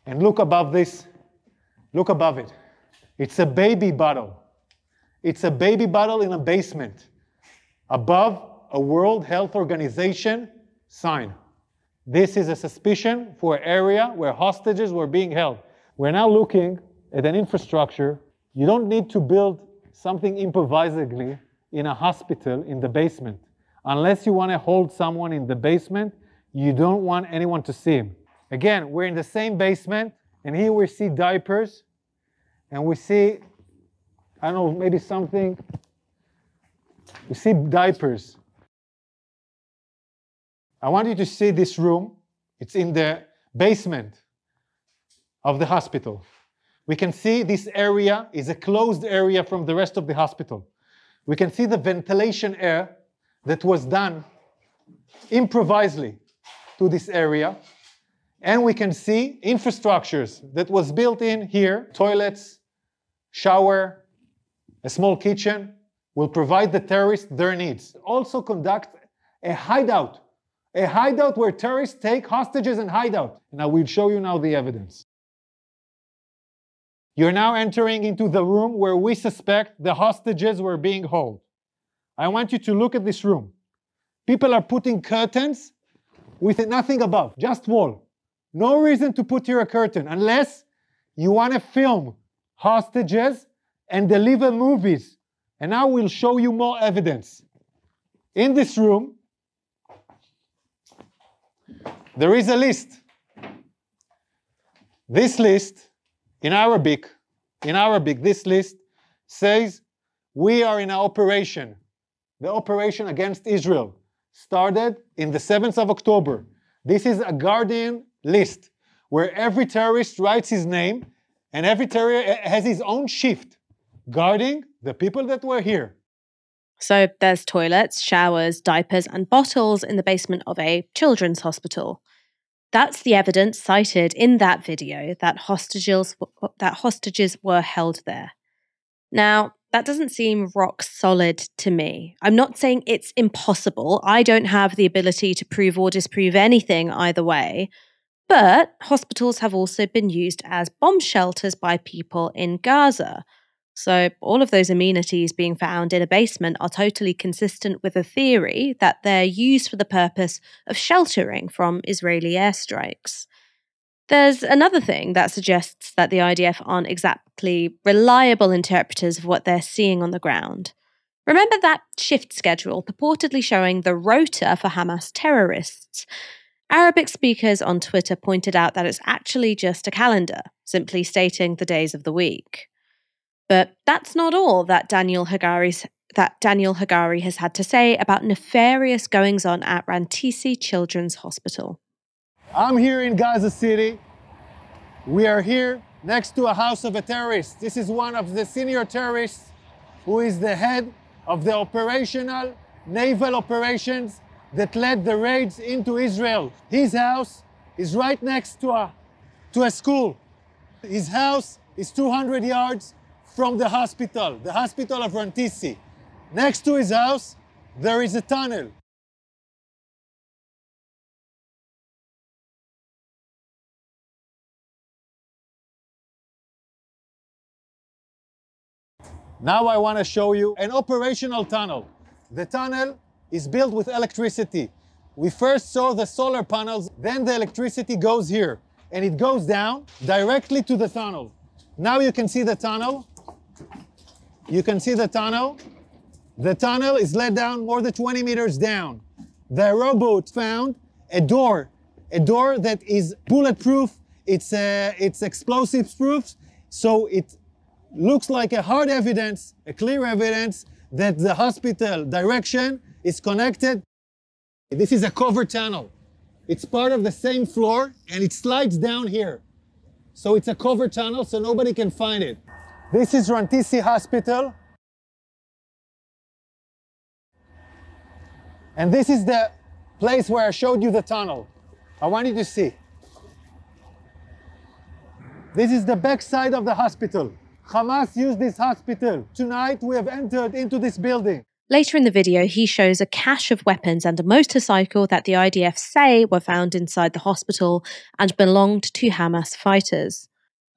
And look above this. Look above it. It's a baby bottle. It's a baby bottle in a basement. Above a World Health Organization sign. This is a suspicion for an area where hostages were being held. We're now looking at an infrastructure. You don't need to build something improvisedly in a hospital in the basement. Unless you want to hold someone in the basement, you don't want anyone to see him. Again, we're in the same basement, and here we see diapers, and we see, I don't know, maybe something. We see diapers. I want you to see this room. It's in the basement of the hospital. We can see this area is a closed area from the rest of the hospital. We can see the ventilation air that was done improvisely to this area. And we can see infrastructures that was built in here, toilets, shower, a small kitchen, will provide the terrorists their needs. Also conduct a hideout a hideout where terrorists take hostages and hideout. And I will show you now the evidence. You're now entering into the room where we suspect the hostages were being held. I want you to look at this room. People are putting curtains with nothing above, just wall. No reason to put here a curtain unless you want to film hostages and deliver movies. And I will show you more evidence. In this room, there is a list. This list, in Arabic, in Arabic, this list says we are in an operation. The operation against Israel started in the 7th of October. This is a Guardian list where every terrorist writes his name and every terrorist eh, has his own shift guarding the people that were here. So there's toilets, showers, diapers, and bottles in the basement of a children's hospital. That's the evidence cited in that video that hostages that hostages were held there. Now, that doesn't seem rock solid to me. I'm not saying it's impossible. I don't have the ability to prove or disprove anything either way. But hospitals have also been used as bomb shelters by people in Gaza. So, all of those amenities being found in a basement are totally consistent with the theory that they're used for the purpose of sheltering from Israeli airstrikes. There's another thing that suggests that the IDF aren't exactly reliable interpreters of what they're seeing on the ground. Remember that shift schedule purportedly showing the rota for Hamas terrorists? Arabic speakers on Twitter pointed out that it's actually just a calendar, simply stating the days of the week. But that's not all that Daniel Hagari's that Daniel Hagari has had to say about nefarious goings on at Rantisi Children's Hospital. I'm here in Gaza City. We are here next to a house of a terrorist. This is one of the senior terrorists who is the head of the operational naval operations that led the raids into Israel. His house is right next to a, to a school. His house is 200 yards from the hospital, the hospital of Rantisi. Next to his house, there is a tunnel. Now I want to show you an operational tunnel. The tunnel is built with electricity. We first saw the solar panels, then the electricity goes here. and it goes down directly to the tunnel. Now you can see the tunnel. You can see the tunnel. The tunnel is let down more than 20 meters down. The rowboat found a door, a door that is bulletproof. It's uh, it's explosives proof, so it looks like a hard evidence, a clear evidence that the hospital direction is connected. This is a cover tunnel. It's part of the same floor and it slides down here. So it's a cover tunnel so nobody can find it. This is Rantisi Hospital. And this is the place where I showed you the tunnel. I want you to see. This is the back side of the hospital. Hamas used this hospital. Tonight we have entered into this building. Later in the video, he shows a cache of weapons and a motorcycle that the IDF say were found inside the hospital and belonged to Hamas fighters.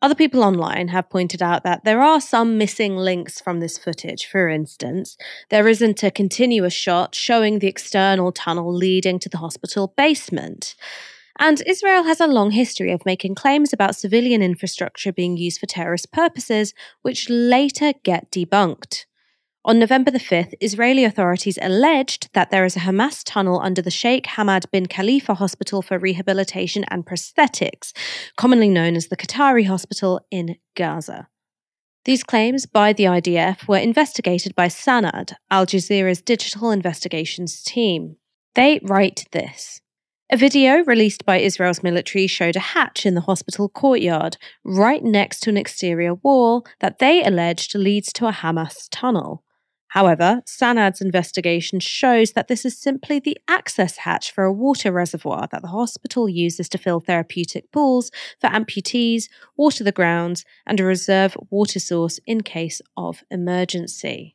Other people online have pointed out that there are some missing links from this footage. For instance, there isn't a continuous shot showing the external tunnel leading to the hospital basement. And Israel has a long history of making claims about civilian infrastructure being used for terrorist purposes, which later get debunked. On November the 5th, Israeli authorities alleged that there is a Hamas tunnel under the Sheikh Hamad bin Khalifa Hospital for Rehabilitation and Prosthetics, commonly known as the Qatari Hospital in Gaza. These claims by the IDF were investigated by Sanad, Al Jazeera's digital investigations team. They write this. A video released by Israel's military showed a hatch in the hospital courtyard, right next to an exterior wall that they alleged leads to a Hamas tunnel. However, Sanad's investigation shows that this is simply the access hatch for a water reservoir that the hospital uses to fill therapeutic pools for amputees, water the grounds, and a reserve water source in case of emergency.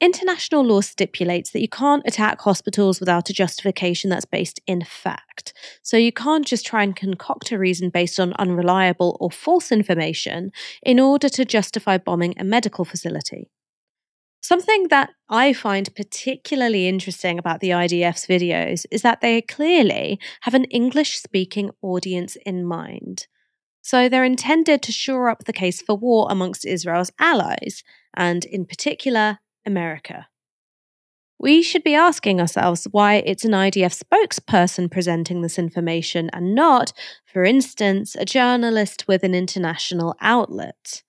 International law stipulates that you can't attack hospitals without a justification that's based in fact. So you can't just try and concoct a reason based on unreliable or false information in order to justify bombing a medical facility. Something that I find particularly interesting about the IDF's videos is that they clearly have an English speaking audience in mind. So they're intended to shore up the case for war amongst Israel's allies, and in particular, America. We should be asking ourselves why it's an IDF spokesperson presenting this information and not, for instance, a journalist with an international outlet.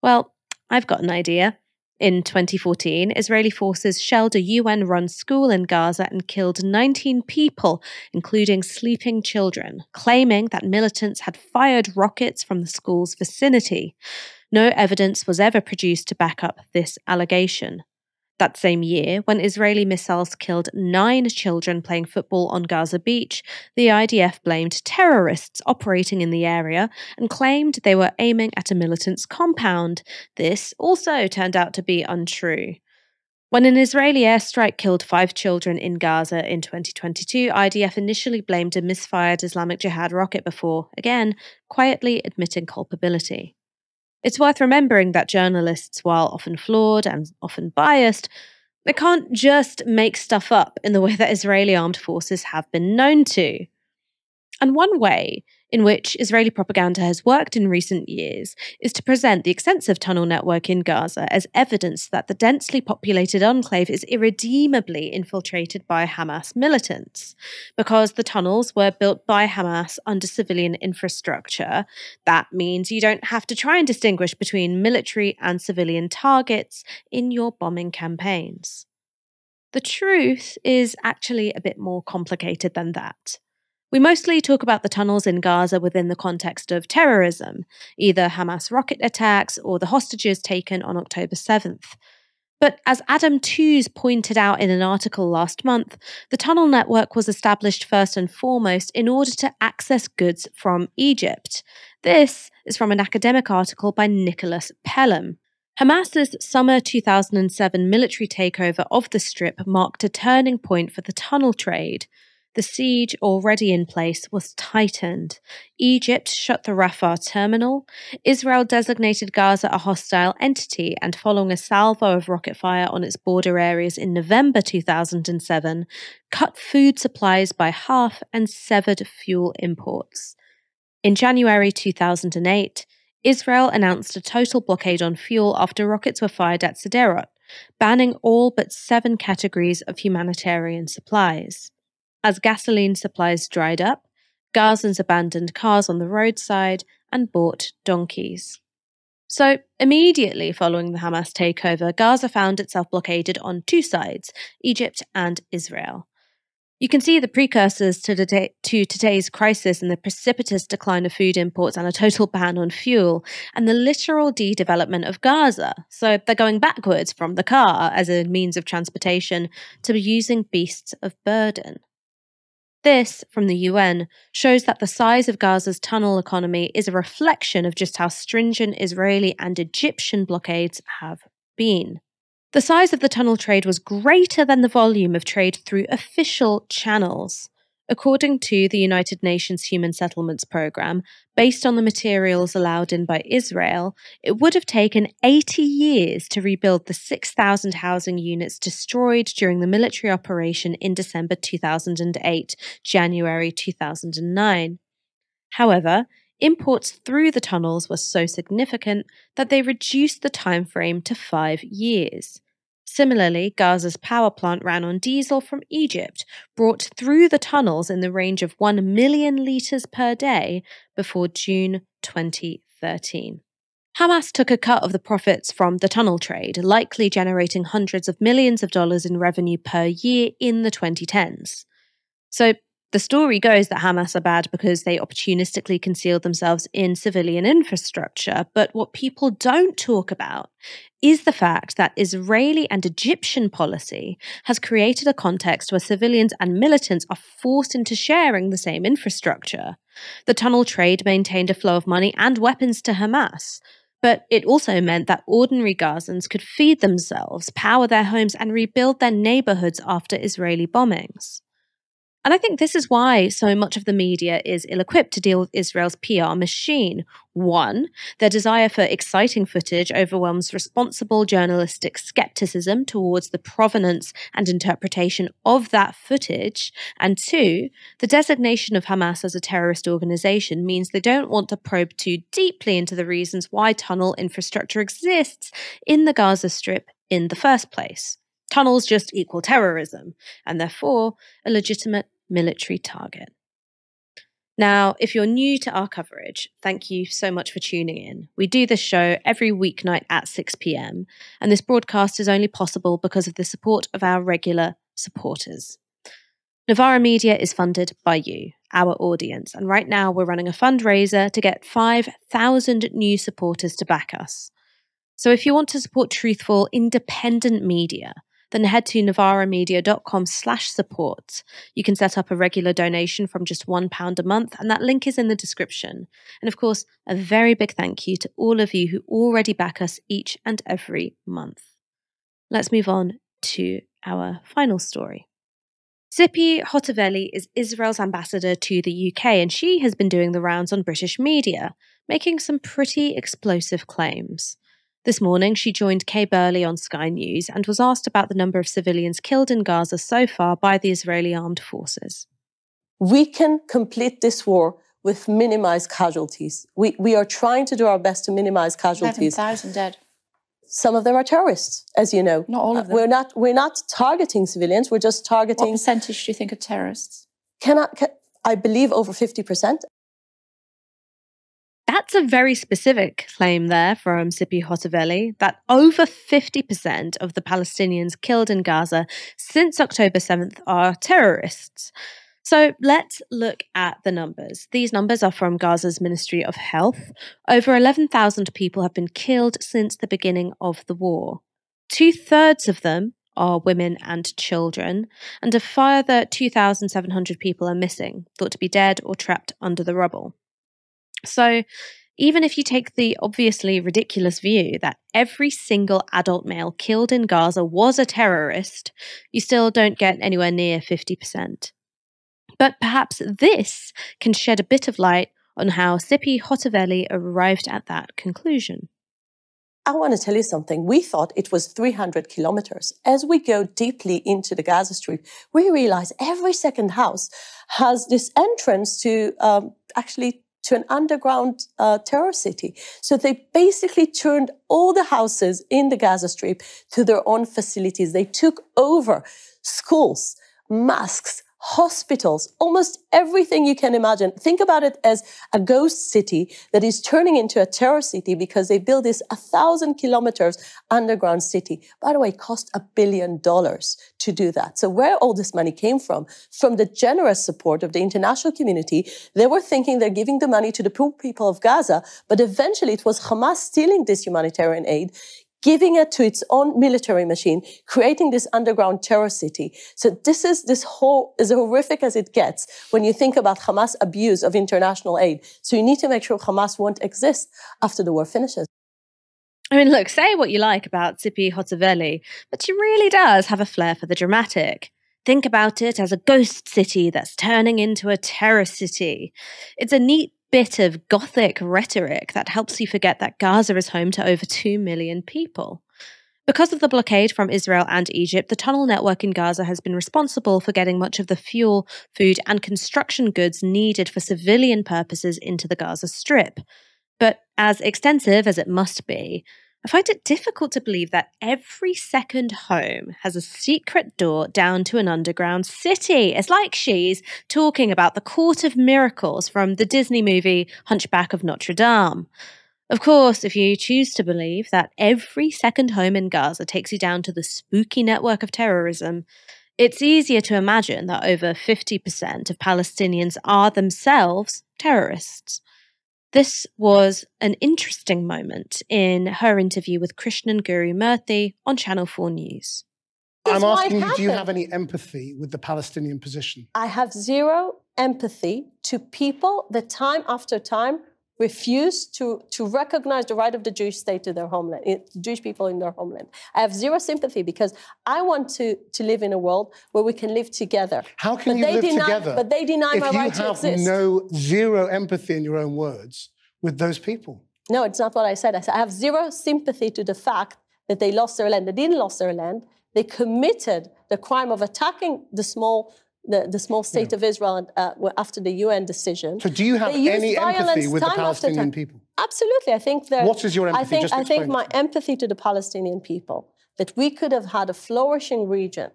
Well, I've got an idea. In 2014, Israeli forces shelled a UN run school in Gaza and killed 19 people, including sleeping children, claiming that militants had fired rockets from the school's vicinity. No evidence was ever produced to back up this allegation. That same year, when Israeli missiles killed nine children playing football on Gaza Beach, the IDF blamed terrorists operating in the area and claimed they were aiming at a militant's compound. This also turned out to be untrue. When an Israeli airstrike killed five children in Gaza in 2022, IDF initially blamed a misfired Islamic Jihad rocket before, again, quietly admitting culpability. It's worth remembering that journalists, while often flawed and often biased, they can't just make stuff up in the way that Israeli armed forces have been known to. And one way in which Israeli propaganda has worked in recent years is to present the extensive tunnel network in Gaza as evidence that the densely populated enclave is irredeemably infiltrated by Hamas militants. Because the tunnels were built by Hamas under civilian infrastructure, that means you don't have to try and distinguish between military and civilian targets in your bombing campaigns. The truth is actually a bit more complicated than that. We mostly talk about the tunnels in Gaza within the context of terrorism, either Hamas rocket attacks or the hostages taken on October 7th. But as Adam Tooze pointed out in an article last month, the tunnel network was established first and foremost in order to access goods from Egypt. This is from an academic article by Nicholas Pelham. Hamas's summer 2007 military takeover of the Strip marked a turning point for the tunnel trade. The siege already in place was tightened. Egypt shut the Rafah terminal. Israel designated Gaza a hostile entity, and following a salvo of rocket fire on its border areas in November 2007, cut food supplies by half and severed fuel imports. In January 2008, Israel announced a total blockade on fuel after rockets were fired at Sderot, banning all but seven categories of humanitarian supplies. As gasoline supplies dried up, Gazans abandoned cars on the roadside and bought donkeys. So, immediately following the Hamas takeover, Gaza found itself blockaded on two sides Egypt and Israel. You can see the precursors to, today, to today's crisis in the precipitous decline of food imports and a total ban on fuel, and the literal de development of Gaza. So they're going backwards from the car as a means of transportation to using beasts of burden. This, from the UN, shows that the size of Gaza's tunnel economy is a reflection of just how stringent Israeli and Egyptian blockades have been. The size of the tunnel trade was greater than the volume of trade through official channels. According to the United Nations Human Settlements Programme, based on the materials allowed in by Israel, it would have taken 80 years to rebuild the 6,000 housing units destroyed during the military operation in December 2008, January 2009. However, imports through the tunnels were so significant that they reduced the time frame to 5 years. Similarly, Gaza's power plant ran on diesel from Egypt, brought through the tunnels in the range of 1 million litres per day before June 2013. Hamas took a cut of the profits from the tunnel trade, likely generating hundreds of millions of dollars in revenue per year in the 2010s. So the story goes that Hamas are bad because they opportunistically concealed themselves in civilian infrastructure. But what people don't talk about is the fact that Israeli and Egyptian policy has created a context where civilians and militants are forced into sharing the same infrastructure. The tunnel trade maintained a flow of money and weapons to Hamas. But it also meant that ordinary Gazans could feed themselves, power their homes, and rebuild their neighborhoods after Israeli bombings. And I think this is why so much of the media is ill equipped to deal with Israel's PR machine. One, their desire for exciting footage overwhelms responsible journalistic skepticism towards the provenance and interpretation of that footage. And two, the designation of Hamas as a terrorist organization means they don't want to probe too deeply into the reasons why tunnel infrastructure exists in the Gaza Strip in the first place. Tunnels just equal terrorism, and therefore a legitimate military target. Now, if you're new to our coverage, thank you so much for tuning in. We do this show every weeknight at 6 pm, and this broadcast is only possible because of the support of our regular supporters. Novara Media is funded by you, our audience, and right now we're running a fundraiser to get 5,000 new supporters to back us. So if you want to support truthful, independent media, then head to novaramedia.com slash support. You can set up a regular donation from just £1 a month, and that link is in the description. And of course, a very big thank you to all of you who already back us each and every month. Let's move on to our final story. Tzipi Hotovely is Israel's ambassador to the UK, and she has been doing the rounds on British media, making some pretty explosive claims. This morning, she joined Kay Burley on Sky News and was asked about the number of civilians killed in Gaza so far by the Israeli armed forces. We can complete this war with minimized casualties. We, we are trying to do our best to minimize casualties. 11,000 dead. Some of them are terrorists, as you know. Not all of them. We're not, we're not targeting civilians, we're just targeting. What percentage do you think are terrorists? Can I, can, I believe over 50%. That's a very specific claim there from Tzipi Hotovely that over 50% of the Palestinians killed in Gaza since October 7th are terrorists. So let's look at the numbers. These numbers are from Gaza's Ministry of Health. Over 11,000 people have been killed since the beginning of the war. Two thirds of them are women and children, and a further 2,700 people are missing, thought to be dead or trapped under the rubble. So, even if you take the obviously ridiculous view that every single adult male killed in Gaza was a terrorist, you still don't get anywhere near 50%. But perhaps this can shed a bit of light on how Tzipi Hotovely arrived at that conclusion. I want to tell you something. We thought it was 300 kilometers. As we go deeply into the Gaza Strip, we realize every second house has this entrance to um, actually to an underground uh, terror city. So they basically turned all the houses in the Gaza Strip to their own facilities. They took over schools, mosques, hospitals, almost everything you can imagine. Think about it as a ghost city that is turning into a terror city because they built this a thousand kilometers underground city. By the way, cost a billion dollars to do that. So where all this money came from, from the generous support of the international community, they were thinking they're giving the money to the poor people of Gaza, but eventually it was Hamas stealing this humanitarian aid, giving it to its own military machine, creating this underground terror city. So this is this whole as horrific as it gets when you think about Hamas abuse of international aid. So you need to make sure Hamas won't exist after the war finishes. I mean, look, say what you like about Tzipi Hotovely, but she really does have a flair for the dramatic. Think about it as a ghost city that's turning into a terror city. It's a neat bit of gothic rhetoric that helps you forget that Gaza is home to over 2 million people. Because of the blockade from Israel and Egypt, the tunnel network in Gaza has been responsible for getting much of the fuel, food, and construction goods needed for civilian purposes into the Gaza Strip. But as extensive as it must be, I find it difficult to believe that every second home has a secret door down to an underground city. It's like she's talking about the Court of Miracles from the Disney movie Hunchback of Notre Dame. Of course, if you choose to believe that every second home in Gaza takes you down to the spooky network of terrorism, it's easier to imagine that over 50% of Palestinians are themselves terrorists. This was an interesting moment in her interview with Krishnan Guru Murthy on Channel 4 News. I'm asking you, do you have any empathy with the Palestinian position? I have zero empathy to people that time after time refuse to, to recognize the right of the Jewish state to their homeland, eh, Jewish people in their homeland. I have zero sympathy because I want to, to live in a world where we can live together. How can but you they live deny, together? But they deny my right to exist. You have no zero empathy in your own words with those people. No, it's not what I said. I said I have zero sympathy to the fact that they lost their land. They didn't lose their land. They committed the crime of attacking the small the, the small state Yeah. of Israel uh, after the UN decision. So, do you have any empathy with the Palestinian people? Absolutely, I think that. What is your I empathy? think Just I think my it empathy to the Palestinian people that we could have had a flourishing region,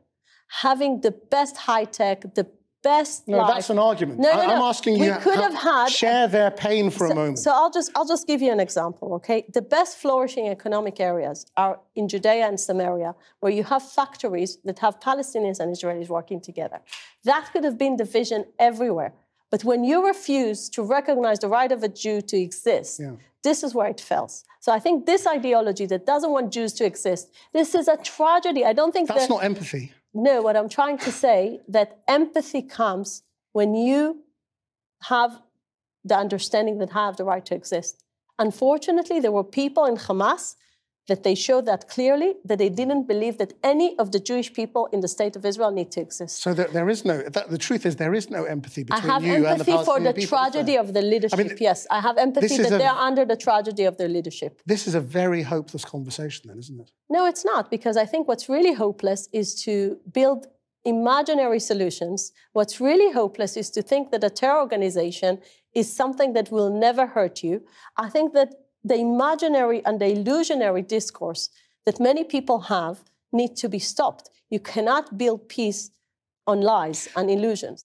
having the best high tech, the best. No, life. that's an argument. No, no, no. am asking we you could have had share their pain for so, a moment. So I'll just I'll just give you an example, okay? The best flourishing economic areas are in Judea and Samaria, where you have factories that have Palestinians and Israelis working together. That could have been the vision everywhere. But when you refuse to recognize the right of a Jew to exist, Yeah. this is where it fails. So I think this ideology that doesn't want Jews to exist, this is a tragedy. I don't think that's that not empathy. No, what I'm trying to say that empathy comes when you have the understanding that have the right to exist. Unfortunately, there were people in Hamas that they showed that clearly that they didn't believe that any of the Jewish people in the state of Israel need to exist. So there, there is no. That, the truth is, there is no empathy between you and the I have empathy for the people, tragedy of the leadership. yes, I have empathy that a- they're under the tragedy of their leadership. This is a very hopeless conversation, then, isn't it? No, it's not, because I think what's really hopeless is to build imaginary solutions. What's really hopeless is to think that a terror organization is something that will never hurt you. I think that the imaginary and the illusionary discourse that many people have need to be stopped. You cannot build peace on lies and illusions.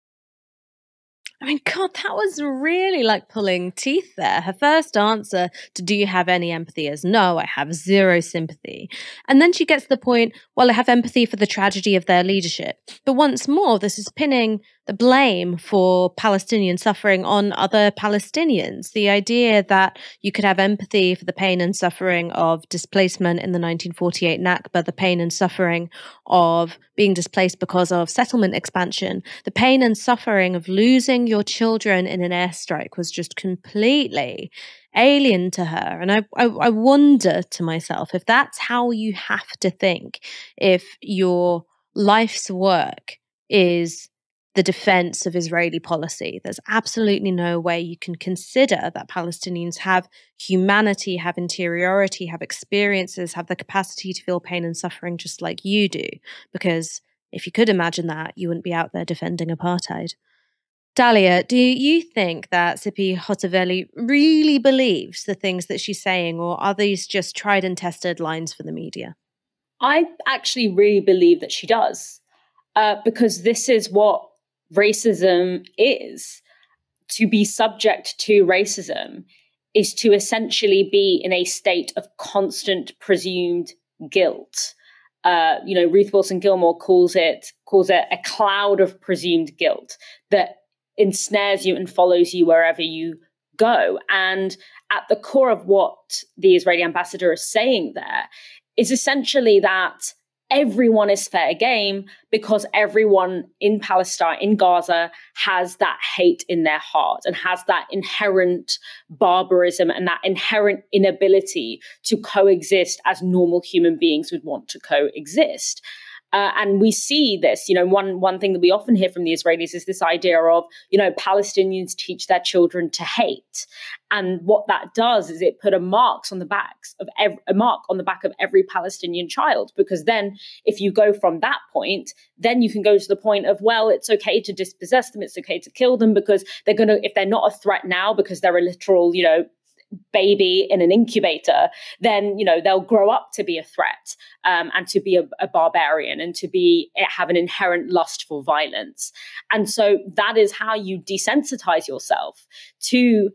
I mean, God, that was really like pulling teeth there. Her first answer to do you have any empathy is no, I have zero sympathy. And then she gets to the point, well, I have empathy for the tragedy of their leadership. But once more, this is pinning the blame for Palestinian suffering on other Palestinians. The idea that you could have empathy for the pain and suffering of displacement in the 1948 Nakba, the pain and suffering of being displaced because of settlement expansion, the pain and suffering of losing your children in an airstrike was just completely alien to her. And I, I, I wonder to myself if that's how you have to think, if your life's work is the defense of Israeli policy. There's absolutely no way you can consider that Palestinians have humanity, have interiority, have experiences, have the capacity to feel pain and suffering just like you do. Because if you could imagine that, you wouldn't be out there defending apartheid. Dalia, do you think that Tzipi Hotovely really believes the things that she's saying, or are these just tried and tested lines for the media? I actually really believe that she does, uh, because this is what racism is. To be subject to racism is to essentially be in a state of constant presumed guilt. Uh, you know, Ruth Wilson Gilmore calls it calls it a cloud of presumed guilt that ensnares you and follows you wherever you go. And at the core of what the Israeli ambassador is saying there is essentially that everyone is fair game because everyone in Palestine, in Gaza, has that hate in their heart and has that inherent barbarism and that inherent inability to coexist as normal human beings would want to coexist. Uh, and we see this, you know, one one thing that we often hear from the Israelis is this idea of, you know, Palestinians teach their children to hate, and what that does is it put a marks on the backs of every, a mark on the back of every Palestinian child, because then if you go from that point, then you can go to the point of, well, it's okay to dispossess them, it's okay to kill them because they're gonna, if they're not a threat now because they're a literal, you know, baby in an incubator, then you know they'll grow up to be a threat um, and to be a, a, barbarian and to be have an inherent lust for violence. And so that is how you desensitize yourself to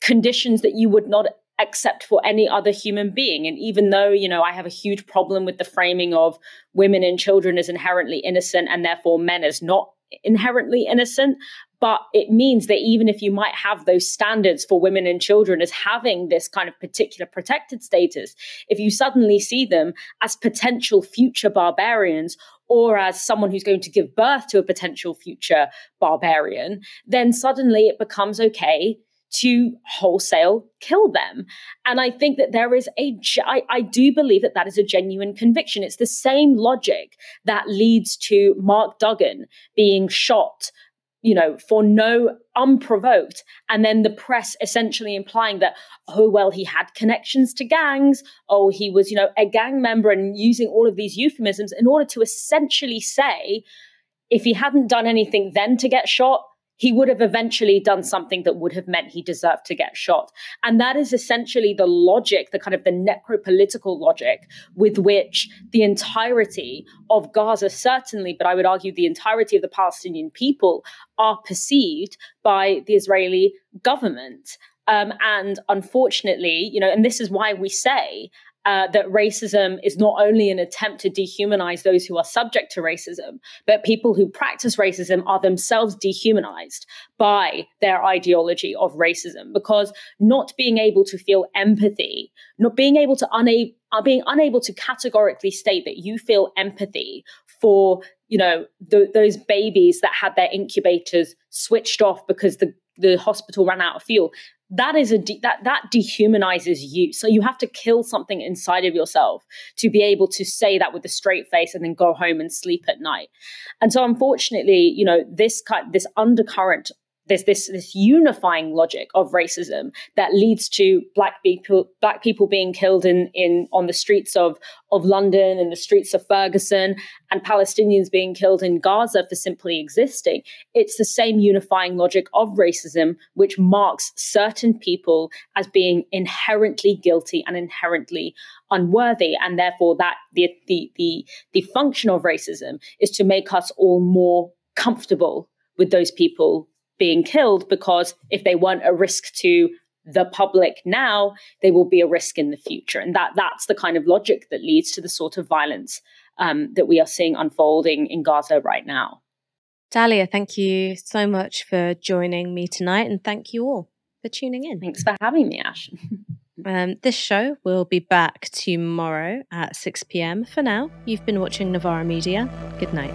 conditions that you would not accept for any other human being. And even though, you know, I have a huge problem with the framing of women and children as inherently innocent and therefore men as not inherently innocent, but it means that even if you might have those standards for women and children as having this kind of particular protected status, if you suddenly see them as potential future barbarians or as someone who's going to give birth to a potential future barbarian, then suddenly it becomes okay to wholesale kill them. And I think that there is a, I, I do believe that that is a genuine conviction. It's the same logic that leads to Mark Duggan being shot you know, for no unprovoked. And then the press essentially implying that, oh, well, he had connections to gangs. Oh, he was, you know, a gang member and using all of these euphemisms in order to essentially say, if he hadn't done anything then to get shot, he would have eventually done something that would have meant he deserved to get shot. And that is essentially the logic, the kind of the necropolitical logic with which the entirety of Gaza, certainly, but I would argue the entirety of the Palestinian people are perceived by the Israeli government. Um, and unfortunately, you know, and this is why we say uh, that racism is not only an attempt to dehumanize those who are subject to racism, but people who practice racism are themselves dehumanized by their ideology of racism. Because not being able to feel empathy, not being able to unable uh, being unable to categorically state that you feel empathy for you know the, those babies that had their incubators switched off because the the hospital ran out of fuel that is a de- that that dehumanizes you. So you have to kill something inside of yourself to be able to say that with a straight face and then go home and sleep at night. And so unfortunately you know this kind this undercurrent there's this this unifying logic of racism that leads to black people black people being killed in in on the streets of of London and the streets of Ferguson and Palestinians being killed in Gaza for simply existing. It's the same unifying logic of racism which marks certain people as being inherently guilty and inherently unworthy and therefore that the the the, the function of racism is to make us all more comfortable with those people being killed because if they weren't a risk to the public now, they will be a risk in the future. And that that's the kind of logic that leads to the sort of violence um, that we are seeing unfolding in Gaza right now. Dalia, thank you so much for joining me tonight, and thank you all for tuning in. Thanks for having me, Ash. (laughs) um, this show will be back tomorrow at 6 p.m. For now, you've been watching Novara Media. Good night.